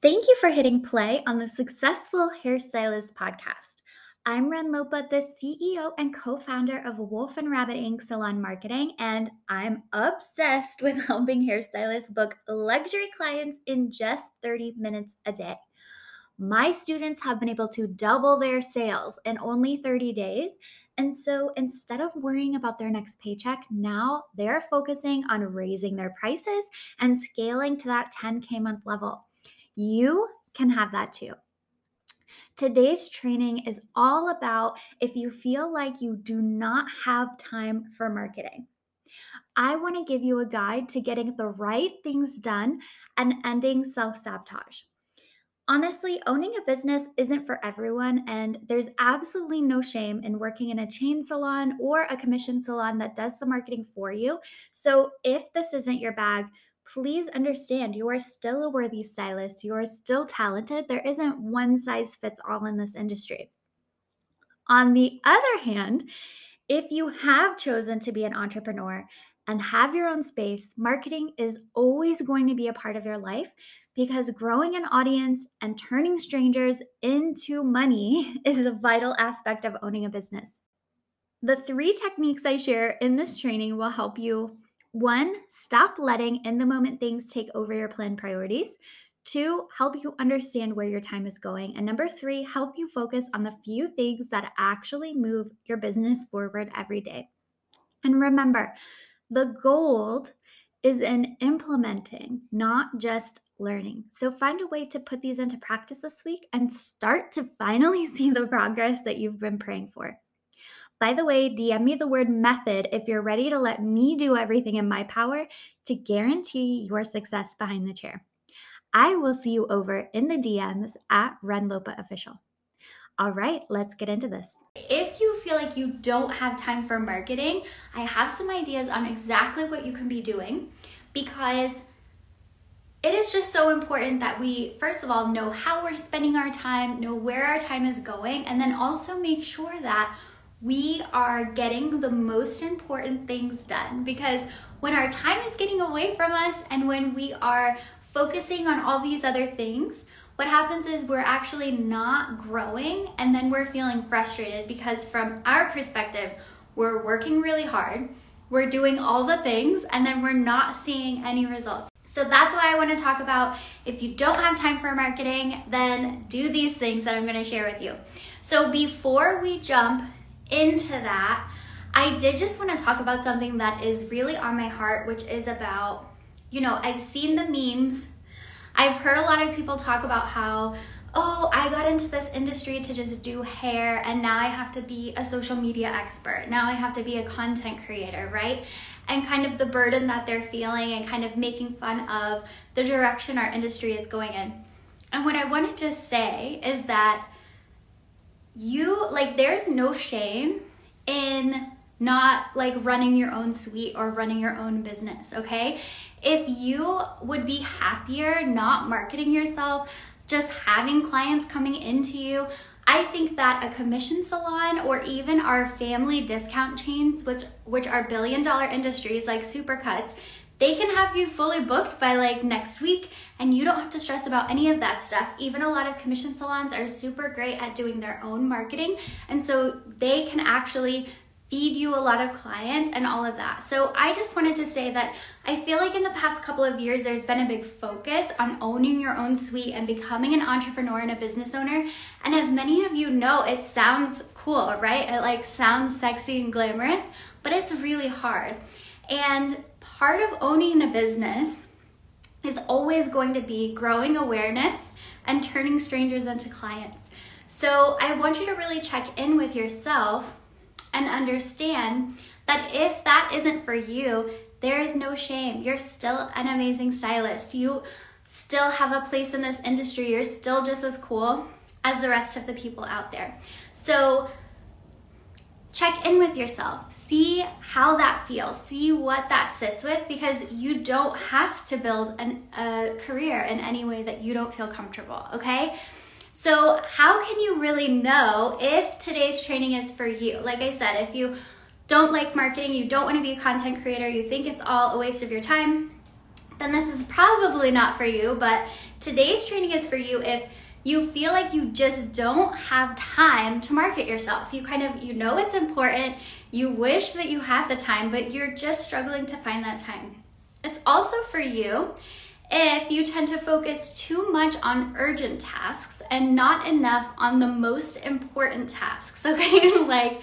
Thank you for hitting play on the Successful Hairstylist podcast. I'm Ren Lopa, the CEO and co founder of Wolf and Rabbit Ink Salon Marketing, and I'm obsessed with helping hairstylists book luxury clients in just 30 minutes a day. My students have been able to double their sales in only 30 days. And so instead of worrying about their next paycheck, now they're focusing on raising their prices and scaling to that 10K month level. You can have that too. Today's training is all about if you feel like you do not have time for marketing. I want to give you a guide to getting the right things done and ending self sabotage. Honestly, owning a business isn't for everyone, and there's absolutely no shame in working in a chain salon or a commission salon that does the marketing for you. So, if this isn't your bag, please understand you are still a worthy stylist. You are still talented. There isn't one size fits all in this industry. On the other hand, if you have chosen to be an entrepreneur and have your own space, marketing is always going to be a part of your life because growing an audience and turning strangers into money is a vital aspect of owning a business. The three techniques I share in this training will help you one, stop letting in the moment things take over your planned priorities. Two, help you understand where your time is going. And number three, help you focus on the few things that actually move your business forward every day. And remember, the gold is in implementing, not just learning. So find a way to put these into practice this week and start to finally see the progress that you've been praying for. By the way, DM me the word method if you're ready to let me do everything in my power to guarantee your success behind the chair. I will see you over in the DMs at Renlopa Official. All right, let's get into this. If you feel like you don't have time for marketing, I have some ideas on exactly what you can be doing because it is just so important that we, first of all, know how we're spending our time, know where our time is going, and then also make sure that we are getting the most important things done because when our time is getting away from us and when we are focusing on all these other things, what happens is we're actually not growing and then we're feeling frustrated because, from our perspective, we're working really hard, we're doing all the things, and then we're not seeing any results. So that's why I want to talk about if you don't have time for marketing, then do these things that I'm going to share with you. So before we jump into that, I did just want to talk about something that is really on my heart, which is about, you know, I've seen the memes. I've heard a lot of people talk about how, oh, I got into this industry to just do hair, and now I have to be a social media expert. Now I have to be a content creator, right? And kind of the burden that they're feeling, and kind of making fun of the direction our industry is going in. And what I want to just say is that you like there's no shame in not like running your own suite or running your own business, okay? If you would be happier not marketing yourself, just having clients coming into you, I think that a commission salon or even our family discount chains, which which are billion dollar industries like Supercuts, they can have you fully booked by like next week and you don't have to stress about any of that stuff. Even a lot of commission salons are super great at doing their own marketing. And so they can actually feed you a lot of clients and all of that. So I just wanted to say that I feel like in the past couple of years there's been a big focus on owning your own suite and becoming an entrepreneur and a business owner. And as many of you know, it sounds cool, right? It like sounds sexy and glamorous, but it's really hard. And part of owning a business is always going to be growing awareness and turning strangers into clients. So I want you to really check in with yourself and understand that if that isn't for you, there is no shame. You're still an amazing stylist. You still have a place in this industry. You're still just as cool as the rest of the people out there. So check in with yourself. See how that feels. See what that sits with because you don't have to build an, a career in any way that you don't feel comfortable, okay? So, how can you really know if today's training is for you? Like I said, if you don't like marketing, you don't want to be a content creator, you think it's all a waste of your time, then this is probably not for you. But today's training is for you if you feel like you just don't have time to market yourself. You kind of you know it's important, you wish that you had the time, but you're just struggling to find that time. It's also for you if you tend to focus too much on urgent tasks and not enough on the most important tasks, okay? like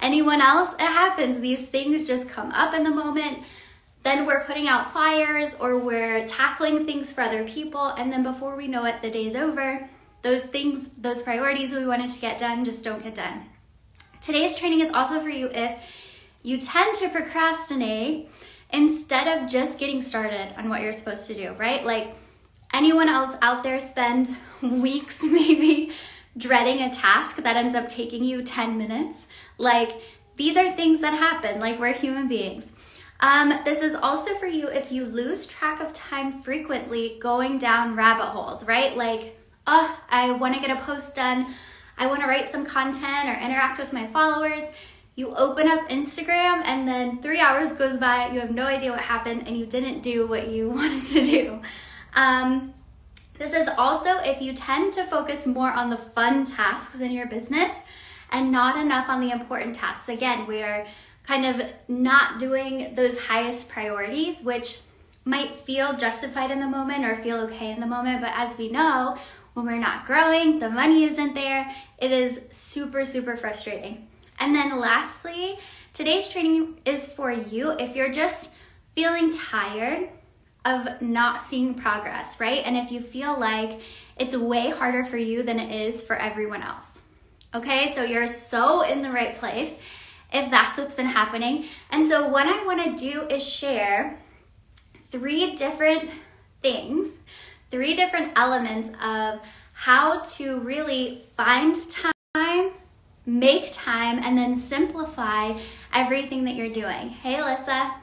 anyone else, it happens. These things just come up in the moment. Then we're putting out fires or we're tackling things for other people, and then before we know it, the day's over. Those things, those priorities we wanted to get done just don't get done. Today's training is also for you if you tend to procrastinate instead of just getting started on what you're supposed to do, right? Like anyone else out there spend weeks maybe dreading a task that ends up taking you 10 minutes. Like these are things that happen, like we're human beings. Um, this is also for you if you lose track of time frequently going down rabbit holes, right? Like, oh, I want to get a post done. I want to write some content or interact with my followers you open up Instagram and then three hours goes by, you have no idea what happened, and you didn't do what you wanted to do. Um, this is also if you tend to focus more on the fun tasks in your business and not enough on the important tasks. Again, we are kind of not doing those highest priorities, which might feel justified in the moment or feel okay in the moment. But as we know, when we're not growing, the money isn't there, it is super, super frustrating. And then lastly, today's training is for you if you're just feeling tired of not seeing progress, right? And if you feel like it's way harder for you than it is for everyone else. Okay, so you're so in the right place if that's what's been happening. And so, what I want to do is share three different things, three different elements of how to really find time make time, and then simplify everything that you're doing. Hey, Alyssa.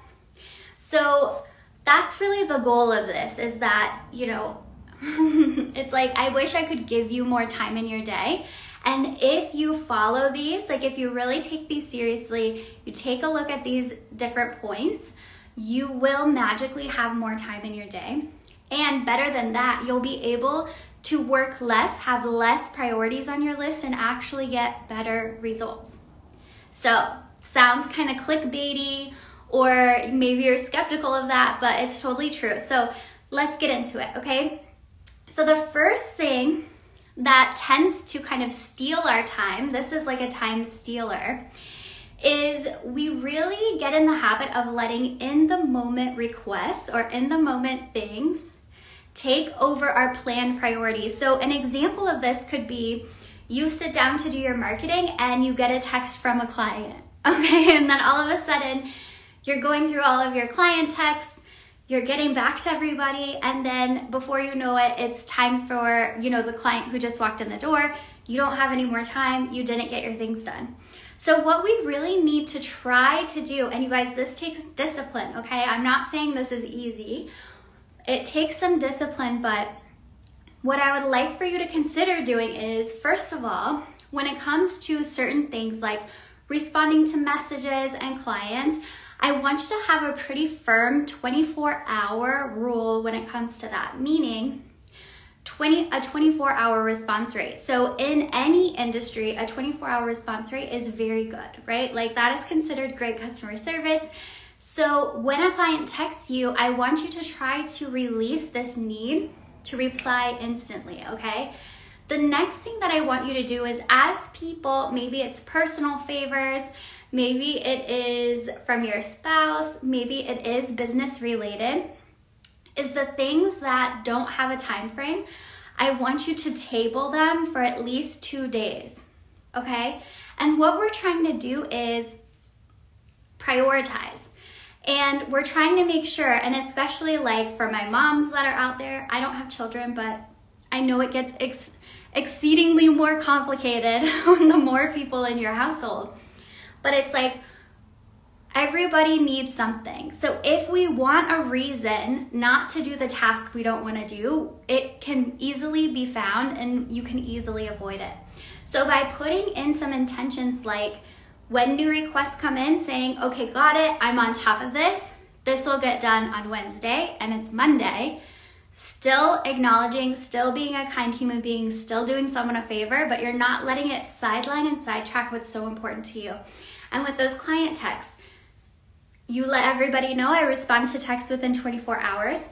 So that's really the goal of this is that, you know, it's like I wish I could give you more time in your day. And if you follow these, like if you really take these seriously, you take a look at these different points, you will magically have more time in your day. And better than that, you'll be able to work less, have less priorities on your list, and actually get better results. So, sounds kind of clickbaity, or maybe you're skeptical of that, but it's totally true. So, let's get into it, okay? So, the first thing that tends to kind of steal our time, this is like a time stealer, is we really get in the habit of letting in the moment requests or in the moment things take over our planned priorities. So, an example of this could be you sit down to do your marketing and you get a text from a client, okay? And then all of a sudden, you're going through all of your client texts, you're getting back to everybody, and then before you know it, it's time for, you know, the client who just walked in the door. You don't have any more time, you didn't get your things done. So, what we really need to try to do, and you guys, this takes discipline, okay? I'm not saying this is easy it takes some discipline, but what I would like for you to consider doing is first of all, when it comes to certain things like responding to messages and clients, I want you to have a pretty firm 24 hour rule when it comes to that, meaning 20, a 24 hour response rate. So, in any industry, a 24 hour response rate is very good, right? Like, that is considered great customer service. So when a client texts you, I want you to try to release this need to reply instantly, okay? The next thing that I want you to do is as people, maybe it's personal favors, maybe it is from your spouse, maybe it is business related, is the things that don't have a time frame, I want you to table them for at least 2 days. Okay? And what we're trying to do is prioritize. And we're trying to make sure, and especially like for my moms that are out there, I don't have children, but I know it gets ex- exceedingly more complicated the more people in your household. But it's like everybody needs something. So if we want a reason not to do the task we don't want to do, it can easily be found and you can easily avoid it. So by putting in some intentions like, when new requests come in saying, okay, got it, I'm on top of this, this will get done on Wednesday and it's Monday, still acknowledging, still being a kind human being, still doing someone a favor, but you're not letting it sideline and sidetrack what's so important to you. And with those client texts, you let everybody know I respond to texts within 24 hours.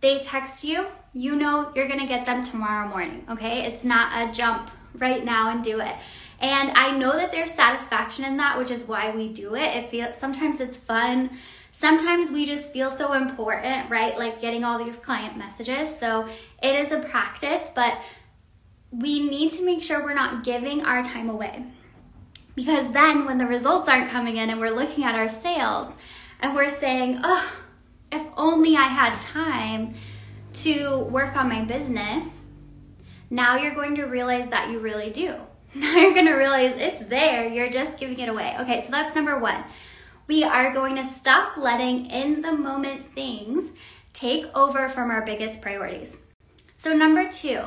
They text you, you know you're gonna get them tomorrow morning, okay? It's not a jump right now and do it. And I know that there's satisfaction in that, which is why we do it. It feels sometimes it's fun. Sometimes we just feel so important, right? Like getting all these client messages. So it is a practice, but we need to make sure we're not giving our time away. Because then when the results aren't coming in and we're looking at our sales and we're saying, oh, if only I had time to work on my business, now you're going to realize that you really do. Now you're to realize it's there, you're just giving it away. Okay, so that's number one. We are going to stop letting in the moment things take over from our biggest priorities. So, number two,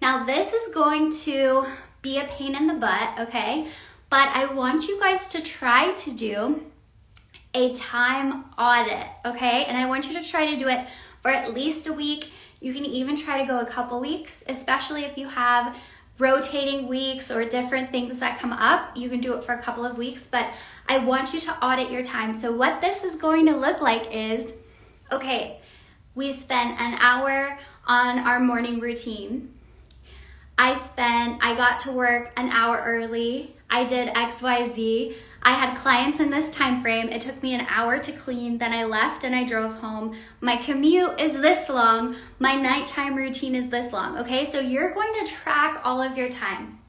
now this is going to be a pain in the butt, okay? But I want you guys to try to do a time audit, okay? And I want you to try to do it for at least a week. You can even try to go a couple weeks, especially if you have rotating weeks or different things that come up. You can do it for a couple of weeks, but I want you to audit your time. So, what this is going to look like is okay, we spent an hour on our morning routine. I spent, I got to work an hour early. I did XYZ. I had clients in this time frame. It took me an hour to clean, then I left and I drove home. My commute is this long. My nighttime routine is this long. Okay, so you're going to track all of your time.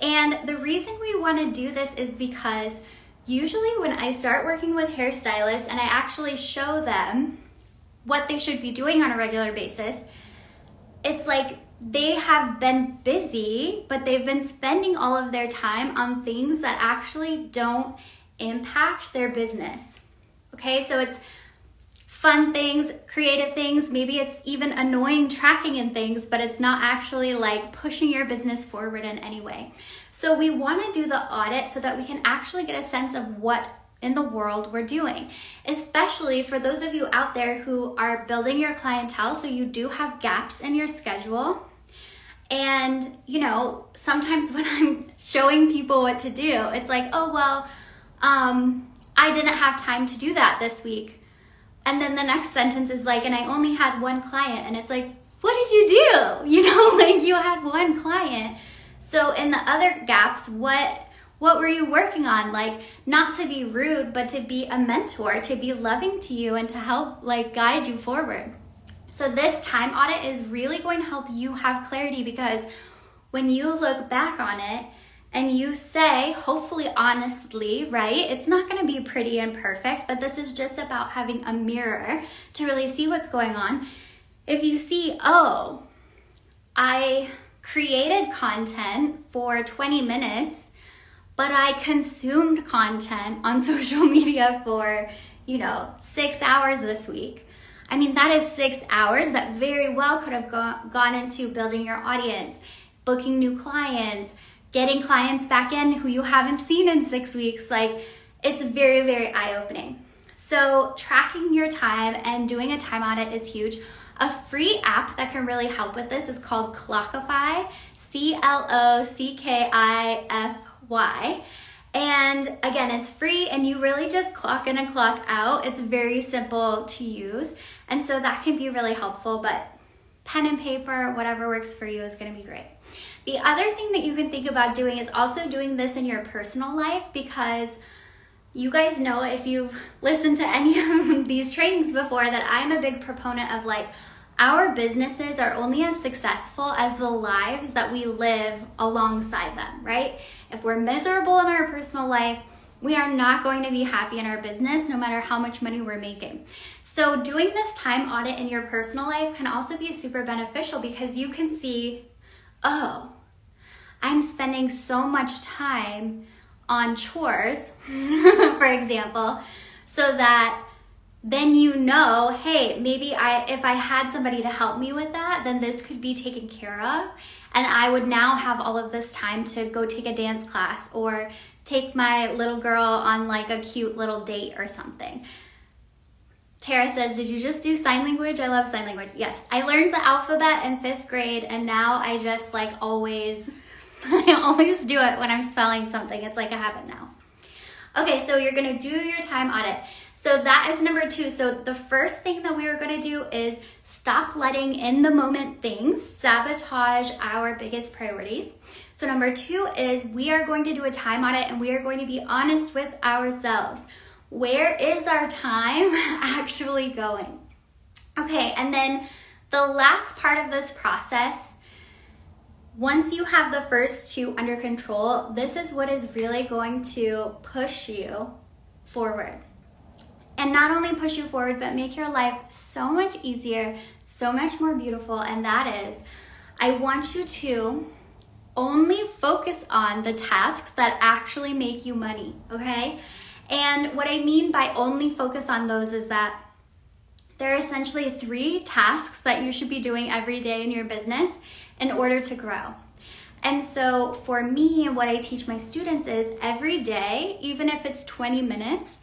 And the reason we want to do this is because usually when I start working with hairstylists and I actually show them what they should be doing on a regular basis, it's like they have been busy, but they've been spending all of their time on things that actually don't impact their business. Okay, so it's fun things, creative things, maybe it's even annoying tracking and things, but it's not actually like pushing your business forward in any way. So we want to do the audit so that we can actually get a sense of what in the world we're doing, especially for those of you out there who are building your clientele so you do have gaps in your schedule. And, you know, sometimes when I'm showing people what to do, it's like, oh, well, um, I didn't have time to do that this week. And then the next sentence is like, and I only had one client. And it's like, what did you do? You know, like you had one client. So in the other gaps, what what were you working on? Like, not to be rude, but to be a mentor, to be loving to you, and to help, like, guide you forward. So, this time audit is really going to help you have clarity because when you look back on it and you say, hopefully honestly, right? It's not going to be pretty and perfect, but this is just about having a mirror to really see what's going on. If you see, oh, I created content for 20 minutes but I consumed content on social media for, you know, six hours this week. I mean, that is six hours that very well could have go- gone into building your audience, booking new clients, getting clients back in who you haven't seen in six weeks. Like, it's very, very eye opening. So, tracking your time and doing a time audit is huge. A free app that can really help with this is called Clockify, C L O C K I F why. And again, it's free and you really just clock in and clock out. It's very simple to use. And so that can be really helpful, but pen and paper, whatever works for you is gonna be great. The other thing that you can think about doing is also doing this in your personal life because you guys know if you've listened to any of these trainings before that I'm a big proponent of like, our businesses are only as successful as the lives that we live alongside them, right? If we're miserable in our personal life, we are not going to be happy in our business no matter how much money we're making. So, doing this time audit in your personal life can also be super beneficial because you can see, oh, I'm spending so much time on chores, for example, so that then you know, hey, maybe I if I had somebody to help me with that, then this could be taken care of. And I would now have all of this time to go take a dance class or take my little girl on like a cute little date or something. Tara says, Did you just do sign language? I love sign language. Yes, I learned the alphabet in fifth grade, and now I just like always, I always do it when I'm spelling something. It's like a habit now. Okay, so you're gonna do your time audit. So that is number two. So the first thing that we are gonna do is stop letting in the moment things sabotage our biggest priorities. So number two is we are going to do a time audit and we are going to be honest with ourselves where is our time actually going? Okay, and then the last part of this process, once you have the first two under control, this is what is really going to push you forward. And not only push you forward, but make your life so much easier, so much more beautiful. And that is, I want you to only focus on the tasks that actually make you money, okay? And what I mean by only focus on those is that there are essentially three tasks that you should be doing every day in your business in order to grow. And so for me, what I teach my students is every day, even if it's 20 minutes,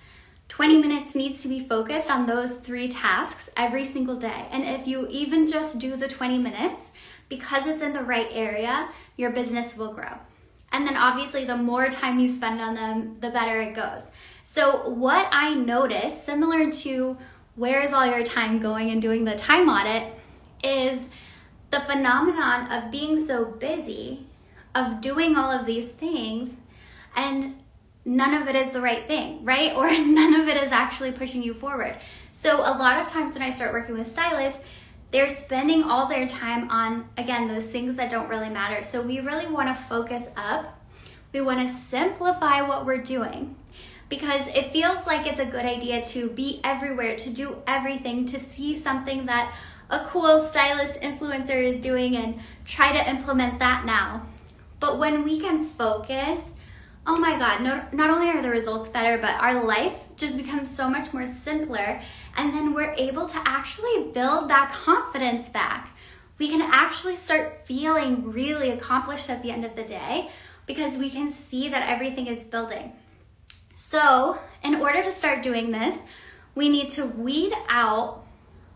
20 minutes needs to be focused on those three tasks every single day. And if you even just do the 20 minutes, because it's in the right area, your business will grow. And then obviously, the more time you spend on them, the better it goes. So, what I noticed, similar to where is all your time going and doing the time audit, is the phenomenon of being so busy, of doing all of these things, and none of it is the right thing, right? Or none of it is actually pushing you forward. So, a lot of times when I start working with stylists, they're spending all their time on, again, those things that don't really matter. So we really want to focus up. We want to simplify what we're doing because it feels like it's a good idea to be everywhere, to do everything, to see something that a cool stylist influencer is doing and try to implement that now. But when we can focus, oh my God, no, not only are the results better, but our life just becomes so much more simpler and then we're able to actually build that confidence back. We can actually start feeling really accomplished at the end of the day because we can see that everything is building. So, in order to start doing this, we need to weed out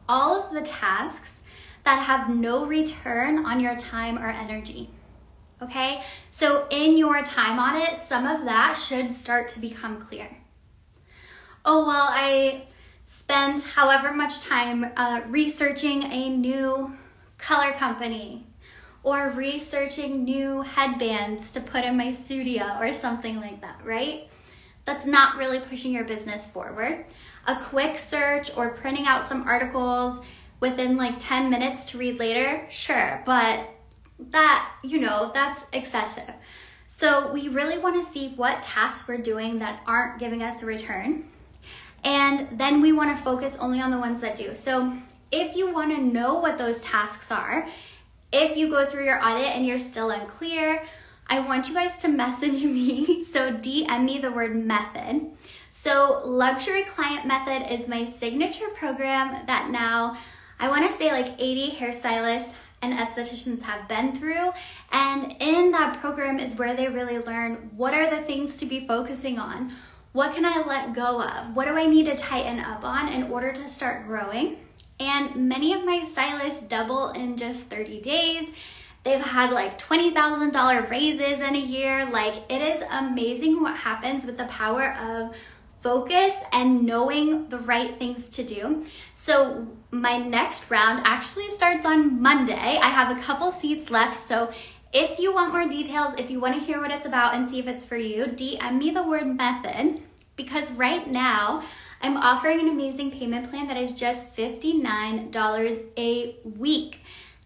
all of the tasks that have no return on your time or energy. Okay, so in your time on it, some of that should start to become clear. Oh, well, I spent however much time uh, researching a new color company or researching new headbands to put in my studio or something like that, right? That's not really pushing your business forward. A quick search or printing out some articles within like 10 minutes to read later, sure, but that, you know, that's excessive. So we really want to see what tasks we're doing that aren't giving us a return and then we want to focus only on the ones that do. So if you want to know what those tasks are, if you go through your audit and you're still unclear, I want you guys to message me. So DM me the word method. So Luxury Client Method is my signature program that now I want to say like 80 hairstylists and estheticians have been through. And in that program is where they really learn what are the things to be focusing on what can I let go of? What do I need to tighten up on in order to start growing? And many of my stylists double in just 30 days. They've had like $20,000 raises in a year. Like, it is amazing what happens with the power of focus and knowing the right things to do. So, my next round actually starts on Monday. I have a couple seats left. So, if you want more details, if you want to hear what it's about and see if it's for you, DM me the word method because right now I'm offering an amazing payment plan that is just $59 a week.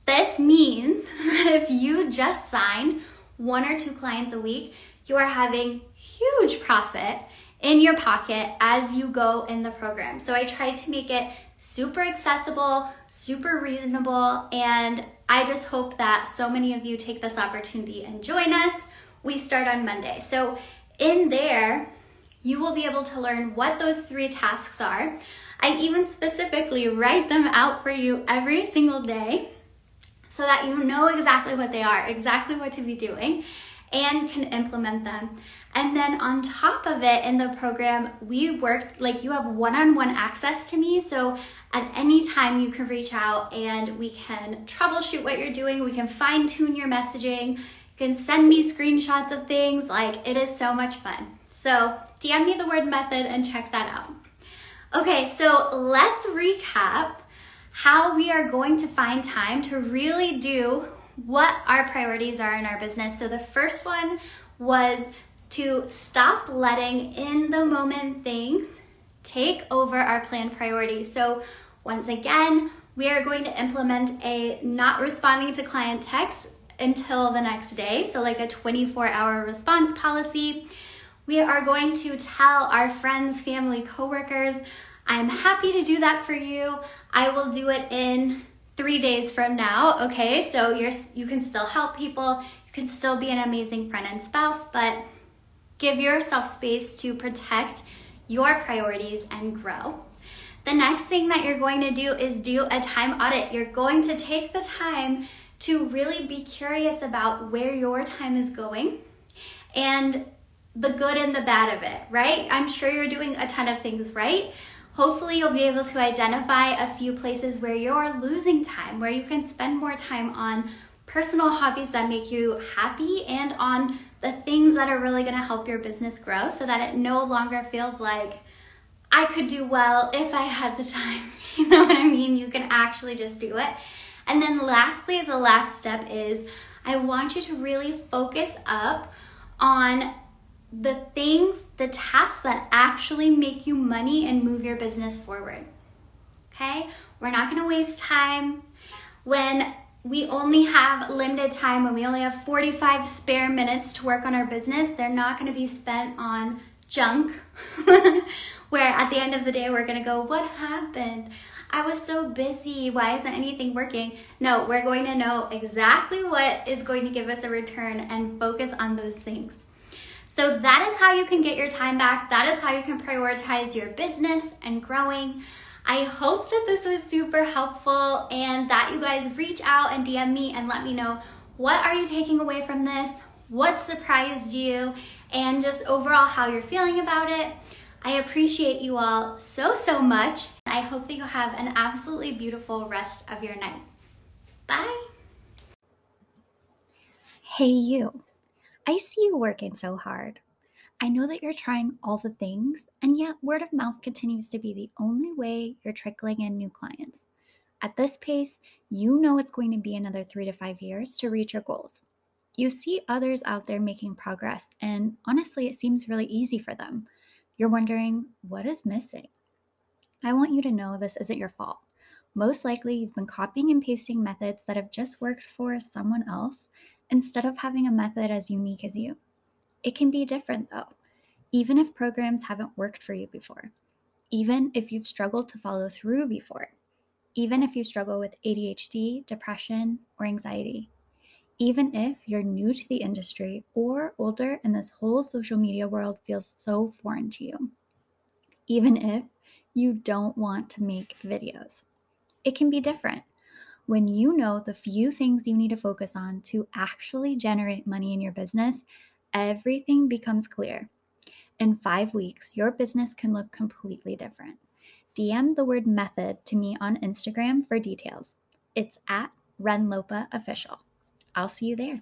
This means that if you just signed one or two clients a week, you are having huge profit in your pocket as you go in the program. So I try to make it super accessible, super reasonable, and I just hope that so many of you take this opportunity and join us. We start on Monday. So in there, you will be able to learn what those three tasks are. I even specifically write them out for you every single day so that you know exactly what they are, exactly what to be doing. and can implement them. And then on top of it, in the program, we worked like you have one on one access to me. So at any time, you can reach out and we can troubleshoot what you're doing. We can fine tune your messaging. You can send me screenshots of things. Like it is so much fun. So DM me the word method and check that out. Okay, so let's recap how we are going to find time to really do what our priorities are in our business. So the first one was to stop letting in the moment things take over our planned priorities. So once again, we are going to implement a not responding to client texts until the next day. So like a 24 hour response policy. We are going to tell our friends, family, coworkers, I'm happy to do that for you. I will do it in three days from now. Okay, so you're you can still help people. You can still be an amazing friend and spouse, but give yourself space to protect your priorities and grow. The next thing that you're going to do is do a time audit. You're going to take the time to really be curious about where your time is going and the good and the bad of it, right? I'm sure you're doing a ton of things right. Hopefully, you'll be able to identify a few places where you're losing time, where you can spend more time on personal hobbies that make you happy and on the things that are really gonna help your business grow so that it no longer feels like I could do well if I had the time. You know what I mean? You can actually just do it. And then, lastly, the last step is I want you to really focus up on the things, the tasks that actually make you money and move your business forward. Okay? We're not gonna waste time when we only have limited time, when we only have 45 spare minutes to work on our business. They're not gonna be spent on junk where at the end of the day we're gonna go, What happened? I was so busy. Why isn't anything working? No, we're going to know exactly what is going to give us a return and focus on those things. So that is how you can get your time back. That is how you can prioritize your business and growing. I hope that this was super helpful and that you guys reach out and DM me and let me know what are you taking away from this? What surprised you? And just overall how you're feeling about it. I appreciate you all so, so much. I hope that you have an absolutely beautiful rest of your night. Bye. Hey, you. I see you working so hard. I know that you're trying all the things, and yet word of mouth continues to be the only way you're trickling in new clients. At this pace, you know it's going to be another three to five years to reach your goals. You see others out there making progress, and honestly, it seems really easy for them. You're wondering, what is missing? I want you to know this isn't your fault. Most likely, you've been copying and pasting methods that have just worked for someone else instead of having a method as unique as you. It can be different though, even if programs haven't worked for you before, even if you've struggled to follow through before, even if you struggle with ADHD, depression, or anxiety, even if you're new to the industry or older and this whole social media world feels so foreign to you, even if you don't want to make videos. It can be different when you know the few things you need to focus on to actually generate money in your business, everything becomes clear. In five weeks, your business can look completely different. DM the word method to me on Instagram for details. It's at Renlopa Official. I'll see you there.